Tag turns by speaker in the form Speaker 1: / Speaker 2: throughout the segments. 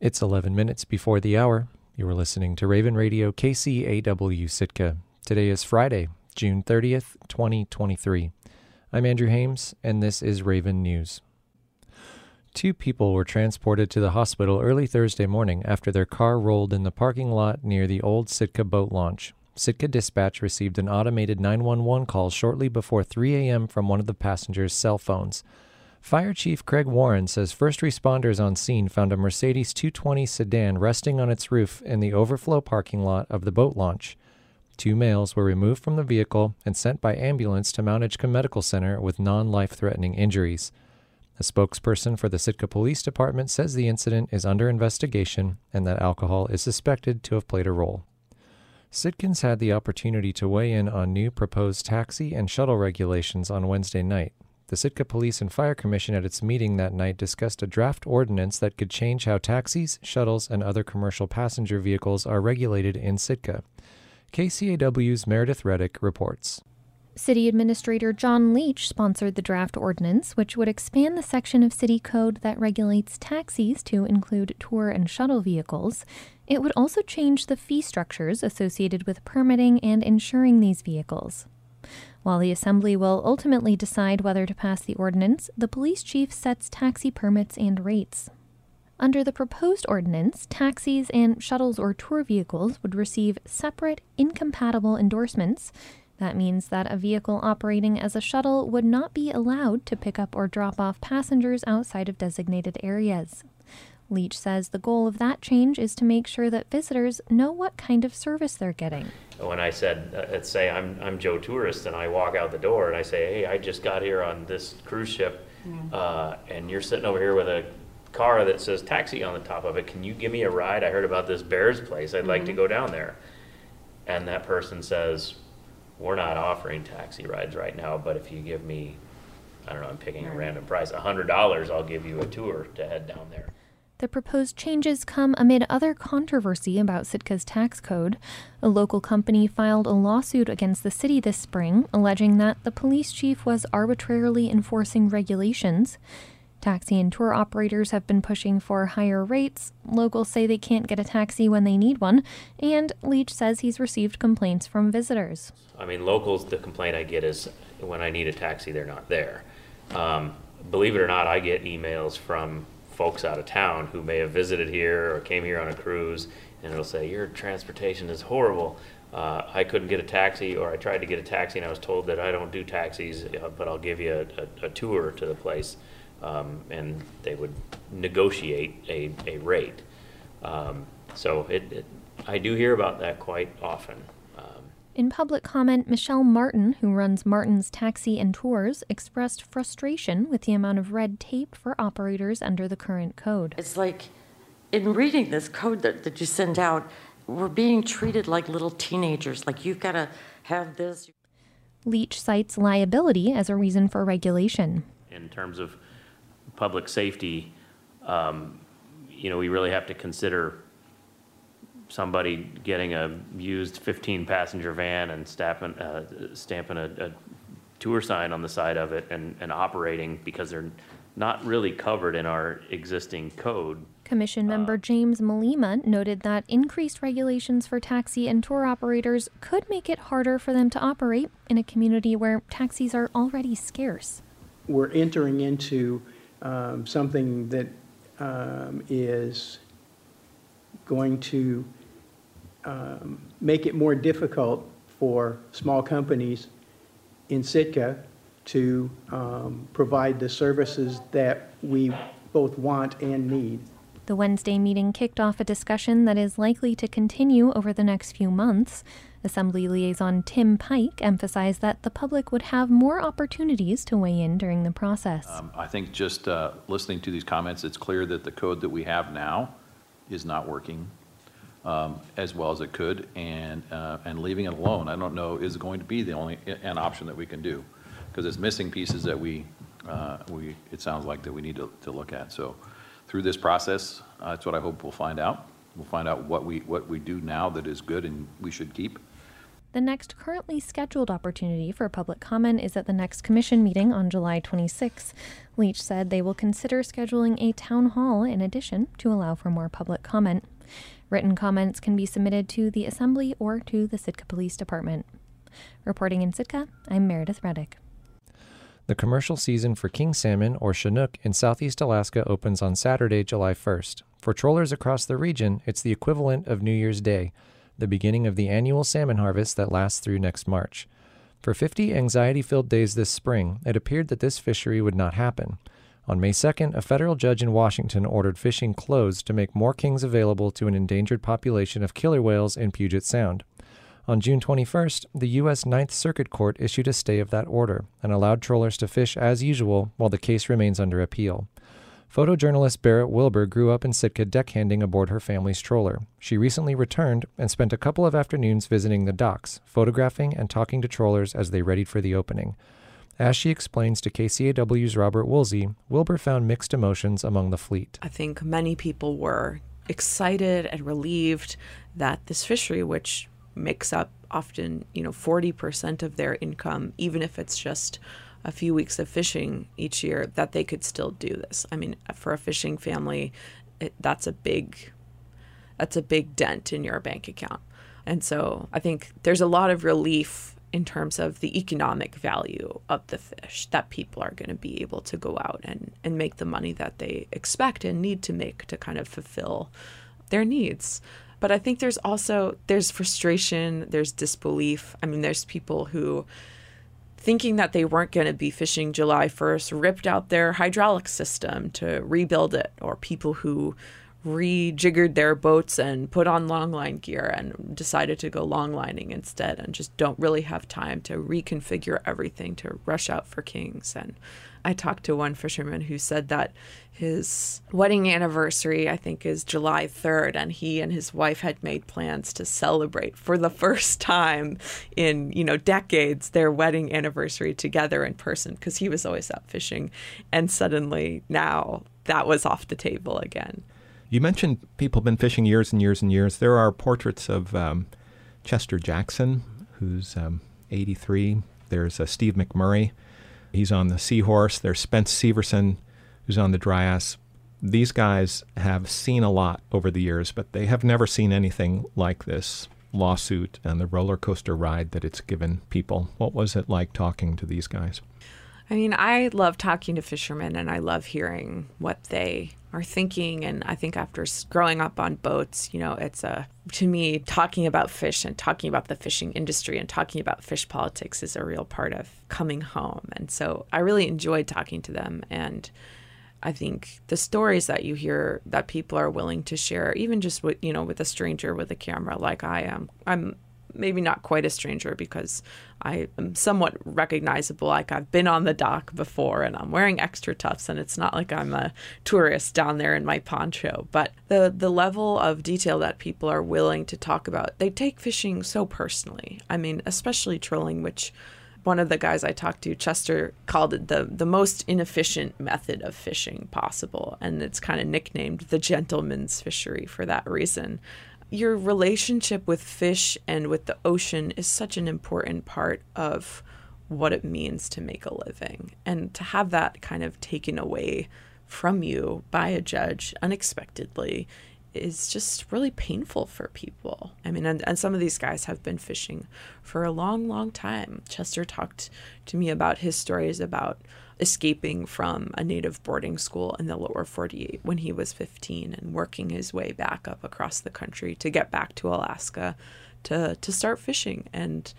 Speaker 1: It's 11 minutes before the hour. You are listening to Raven Radio KCAW Sitka. Today is Friday, June 30th, 2023. I'm Andrew Hames, and this is Raven News. Two people were transported to the hospital early Thursday morning after their car rolled in the parking lot near the old Sitka boat launch. Sitka Dispatch received an automated 911 call shortly before 3 a.m. from one of the passengers' cell phones. Fire Chief Craig Warren says first responders on scene found a Mercedes 220 sedan resting on its roof in the overflow parking lot of the boat launch. Two males were removed from the vehicle and sent by ambulance to Mount Edgecumbe Medical Center with non life threatening injuries. A spokesperson for the Sitka Police Department says the incident is under investigation and that alcohol is suspected to have played a role. Sitkans had the opportunity to weigh in on new proposed taxi and shuttle regulations on Wednesday night. The Sitka Police and Fire Commission at its meeting that night discussed a draft ordinance that could change how taxis, shuttles, and other commercial passenger vehicles are regulated in Sitka. KCAW's Meredith Reddick reports.
Speaker 2: City Administrator John Leach sponsored the draft ordinance, which would expand the section of City Code that regulates taxis to include tour and shuttle vehicles. It would also change the fee structures associated with permitting and insuring these vehicles. While the Assembly will ultimately decide whether to pass the ordinance, the police chief sets taxi permits and rates. Under the proposed ordinance, taxis and shuttles or tour vehicles would receive separate, incompatible endorsements. That means that a vehicle operating as a shuttle would not be allowed to pick up or drop off passengers outside of designated areas. Leach says the goal of that change is to make sure that visitors know what kind of service they're getting.
Speaker 3: When I said, uh, let's say I'm, I'm Joe Tourist and I walk out the door and I say, hey, I just got here on this cruise ship uh, and you're sitting over here with a car that says taxi on the top of it. Can you give me a ride? I heard about this Bears place. I'd like to go down there. And that person says, we're not offering taxi rides right now, but if you give me, I don't know, I'm picking a random price, a hundred dollars, I'll give you a tour to head down there.
Speaker 2: The proposed changes come amid other controversy about Sitka's tax code. A local company filed a lawsuit against the city this spring, alleging that the police chief was arbitrarily enforcing regulations. Taxi and tour operators have been pushing for higher rates. Locals say they can't get a taxi when they need one, and Leach says he's received complaints from visitors.
Speaker 3: I mean, locals, the complaint I get is when I need a taxi, they're not there. Um, believe it or not, I get emails from folks out of town who may have visited here or came here on a cruise, and it'll say, Your transportation is horrible. Uh, I couldn't get a taxi, or I tried to get a taxi and I was told that I don't do taxis, uh, but I'll give you a, a, a tour to the place. Um, and they would negotiate a, a rate. Um, so it, it, I do hear about that quite often.
Speaker 2: In public comment, Michelle Martin, who runs Martin's Taxi and Tours, expressed frustration with the amount of red tape for operators under the current code.
Speaker 4: It's like, in reading this code that, that you send out, we're being treated like little teenagers, like you've got to have this.
Speaker 2: Leach cites liability as a reason for regulation.
Speaker 3: in terms of public safety, um, you know, we really have to consider somebody getting a used fifteen passenger van and stamping, uh, stamping a, a tour sign on the side of it and, and operating because they're not really covered in our existing code.
Speaker 2: Commission member James Malima noted that increased regulations for taxi and tour operators could make it harder for them to operate in a community where taxis are already scarce.
Speaker 5: we're entering into um, something that um, is going to um, make it more difficult for small companies in Sitka to um, provide the services that we both want and need.
Speaker 2: The Wednesday meeting kicked off a discussion that is likely to continue over the next few months. Assembly liaison Tim Pike emphasized that the public would have more opportunities to weigh in during the process.
Speaker 6: Um, I think just uh, listening to these comments, it's clear that the code that we have now is not working um, as well as it could, and, uh, and leaving it alone, I don't know, is going to be the only, an option that we can do, because it's missing pieces that we, uh, we, it sounds like that we need to, to look at. So through this process, uh, that's what I hope we'll find out. We'll find out what we, what we do now that is good and we should keep.
Speaker 2: The next currently scheduled opportunity for public comment is at the next commission meeting on July 26. Leach said they will consider scheduling a town hall in addition to allow for more public comment. Written comments can be submitted to the Assembly or to the Sitka Police Department. Reporting in Sitka, I'm Meredith Reddick.
Speaker 1: The commercial season for king salmon or Chinook in southeast Alaska opens on Saturday, July 1st. For trollers across the region, it's the equivalent of New Year's Day the beginning of the annual salmon harvest that lasts through next March. For 50 anxiety filled days this spring, it appeared that this fishery would not happen. On May 2nd, a federal judge in Washington ordered fishing closed to make more kings available to an endangered population of killer whales in Puget Sound. On June 21st, the U.S. Ninth Circuit Court issued a stay of that order and allowed trollers to fish as usual while the case remains under appeal. Photojournalist Berett Wilber grew up in Sitka deckhanding aboard her family's troller. She recently returned and spent a couple of afternoons visiting the docks, photographing and talking to trollers as they readied for the opening. As she explains to KCAW's Robert Woolsey, Wilber found mixed emotions among the fleet.
Speaker 7: I think many people were excited and relieved that this fishery, which makes up often, you know, 40% of their income, even if it's just a few weeks of fishing each year that they could still do this. I mean, for a fishing family, it, that's a big that's a big dent in your bank account. And so I think there's a lot of relief in terms of the economic value of the fish that people are going to be able to go out and, and make the money that they expect and need to make to kind of fulfill their needs. But I think there's also there's frustration, there's disbelief. I mean, there's people who thinking that they weren't going to be fishing July 1st, ripped out their hydraulic system to rebuild it, or people who rejiggered their boats and put on longline gear and decided to go longlining instead and just don't really have time to reconfigure everything to rush out for kings and I talked to one fisherman who said that his wedding anniversary, I think, is July 3rd, and he and his wife had made plans to celebrate for the first time in, you know, decades their wedding anniversary together in person because he was always out fishing. And suddenly now that was off the table again.
Speaker 8: You mentioned people have been fishing years and years and years. There are portraits of um, Chester Jackson, who's um, 83. There's uh, Steve McMurray He's on the Seahorse. There's Spence Severson, who's on the Dryas. These guys have seen a lot over the years, but they have never seen anything like this lawsuit and the roller coaster ride that it's given people. What was it like talking to these guys?
Speaker 7: I mean, I love talking to fishermen and I love hearing what they are thinking. And I think after growing up on boats, you know, it's a, to me, talking about fish and talking about the fishing industry and talking about fish politics is a real part of coming home. And so I really enjoyed talking to them. And I think the stories that you hear that people are willing to share, even just with, you know, with a stranger with a camera like I am, I'm maybe not quite a stranger because I am somewhat recognizable. Like I've been on the dock before and I'm wearing XtraTufs and it's not like I'm a tourist down there in my poncho. But the, the level of detail that people are willing to talk about, they take fishing so personally. I mean, especially trolling, which one of the guys I talked to, Chester, called it the the most inefficient method of fishing possible, and it's kind of nicknamed the gentleman's fishery for that reason your relationship with fish and with the ocean is such an important part of what it means to make a living. And to have that kind of taken away from you by a judge unexpectedly is just really painful for people. I mean, and, and some of these guys have been fishing for a long, long time. Chester talked to me about his stories about escaping from a native boarding school in the lower 48 when he was 15 and working his way back up across the country to get back to Alaska to, to start fishing. And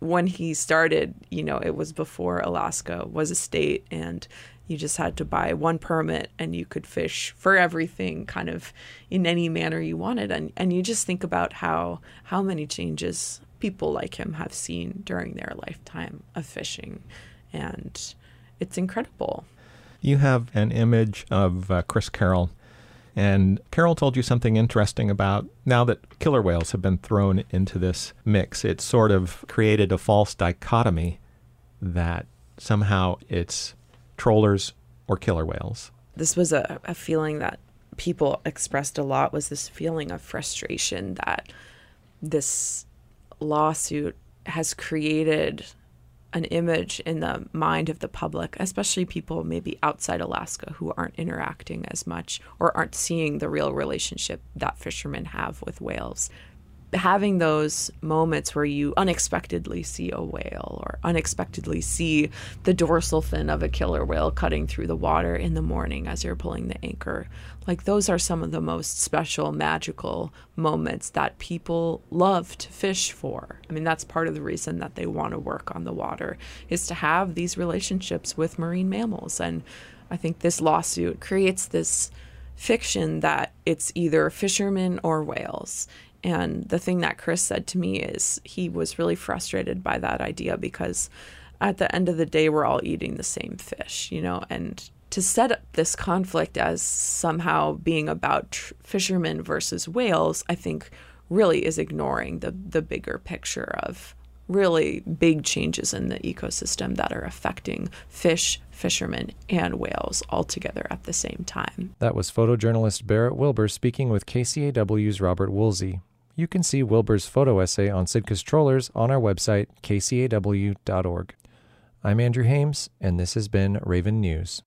Speaker 7: when he started, you know, it was before Alaska was a state and you just had to buy one permit and you could fish for everything kind of in any manner you wanted and and you just think about how how many changes people like him have seen during their lifetime of fishing and it's incredible.
Speaker 8: You have an image of uh, Chris Carroll, and Carroll told you something interesting about now that killer whales have been thrown into this mix. It sort of created a false dichotomy that somehow it's trollers or killer whales.
Speaker 7: This was a, a feeling that people expressed a lot was this feeling of frustration that this lawsuit has created an image in the mind of the public, especially people maybe outside Alaska who aren't interacting as much or aren't seeing the real relationship that fishermen have with whales having those moments where you unexpectedly see a whale or unexpectedly see the dorsal fin of a killer whale cutting through the water in the morning as you're pulling the anchor. Like, those are some of the most special, magical moments that people love to fish for. I mean, that's part of the reason that they want to work on the water, is to have these relationships with marine mammals. And I think this lawsuit creates this fiction that it's either fishermen or whales. And the thing that Chris said to me is he was really frustrated by that idea because at the end of the day, we're all eating the same fish, you know, and to set up this conflict as somehow being about tr- fishermen versus whales, I think really is ignoring the, the bigger picture of really big changes in the ecosystem that are affecting fish, fishermen, and whales all together at the same time.
Speaker 1: That was photojournalist Berett Wilber speaking with KCAW's Robert Woolsey. You can see Wilber's photo essay on Sitka's trollers on our website, kcaw.org. I'm Andrew Hames, and this has been Raven News.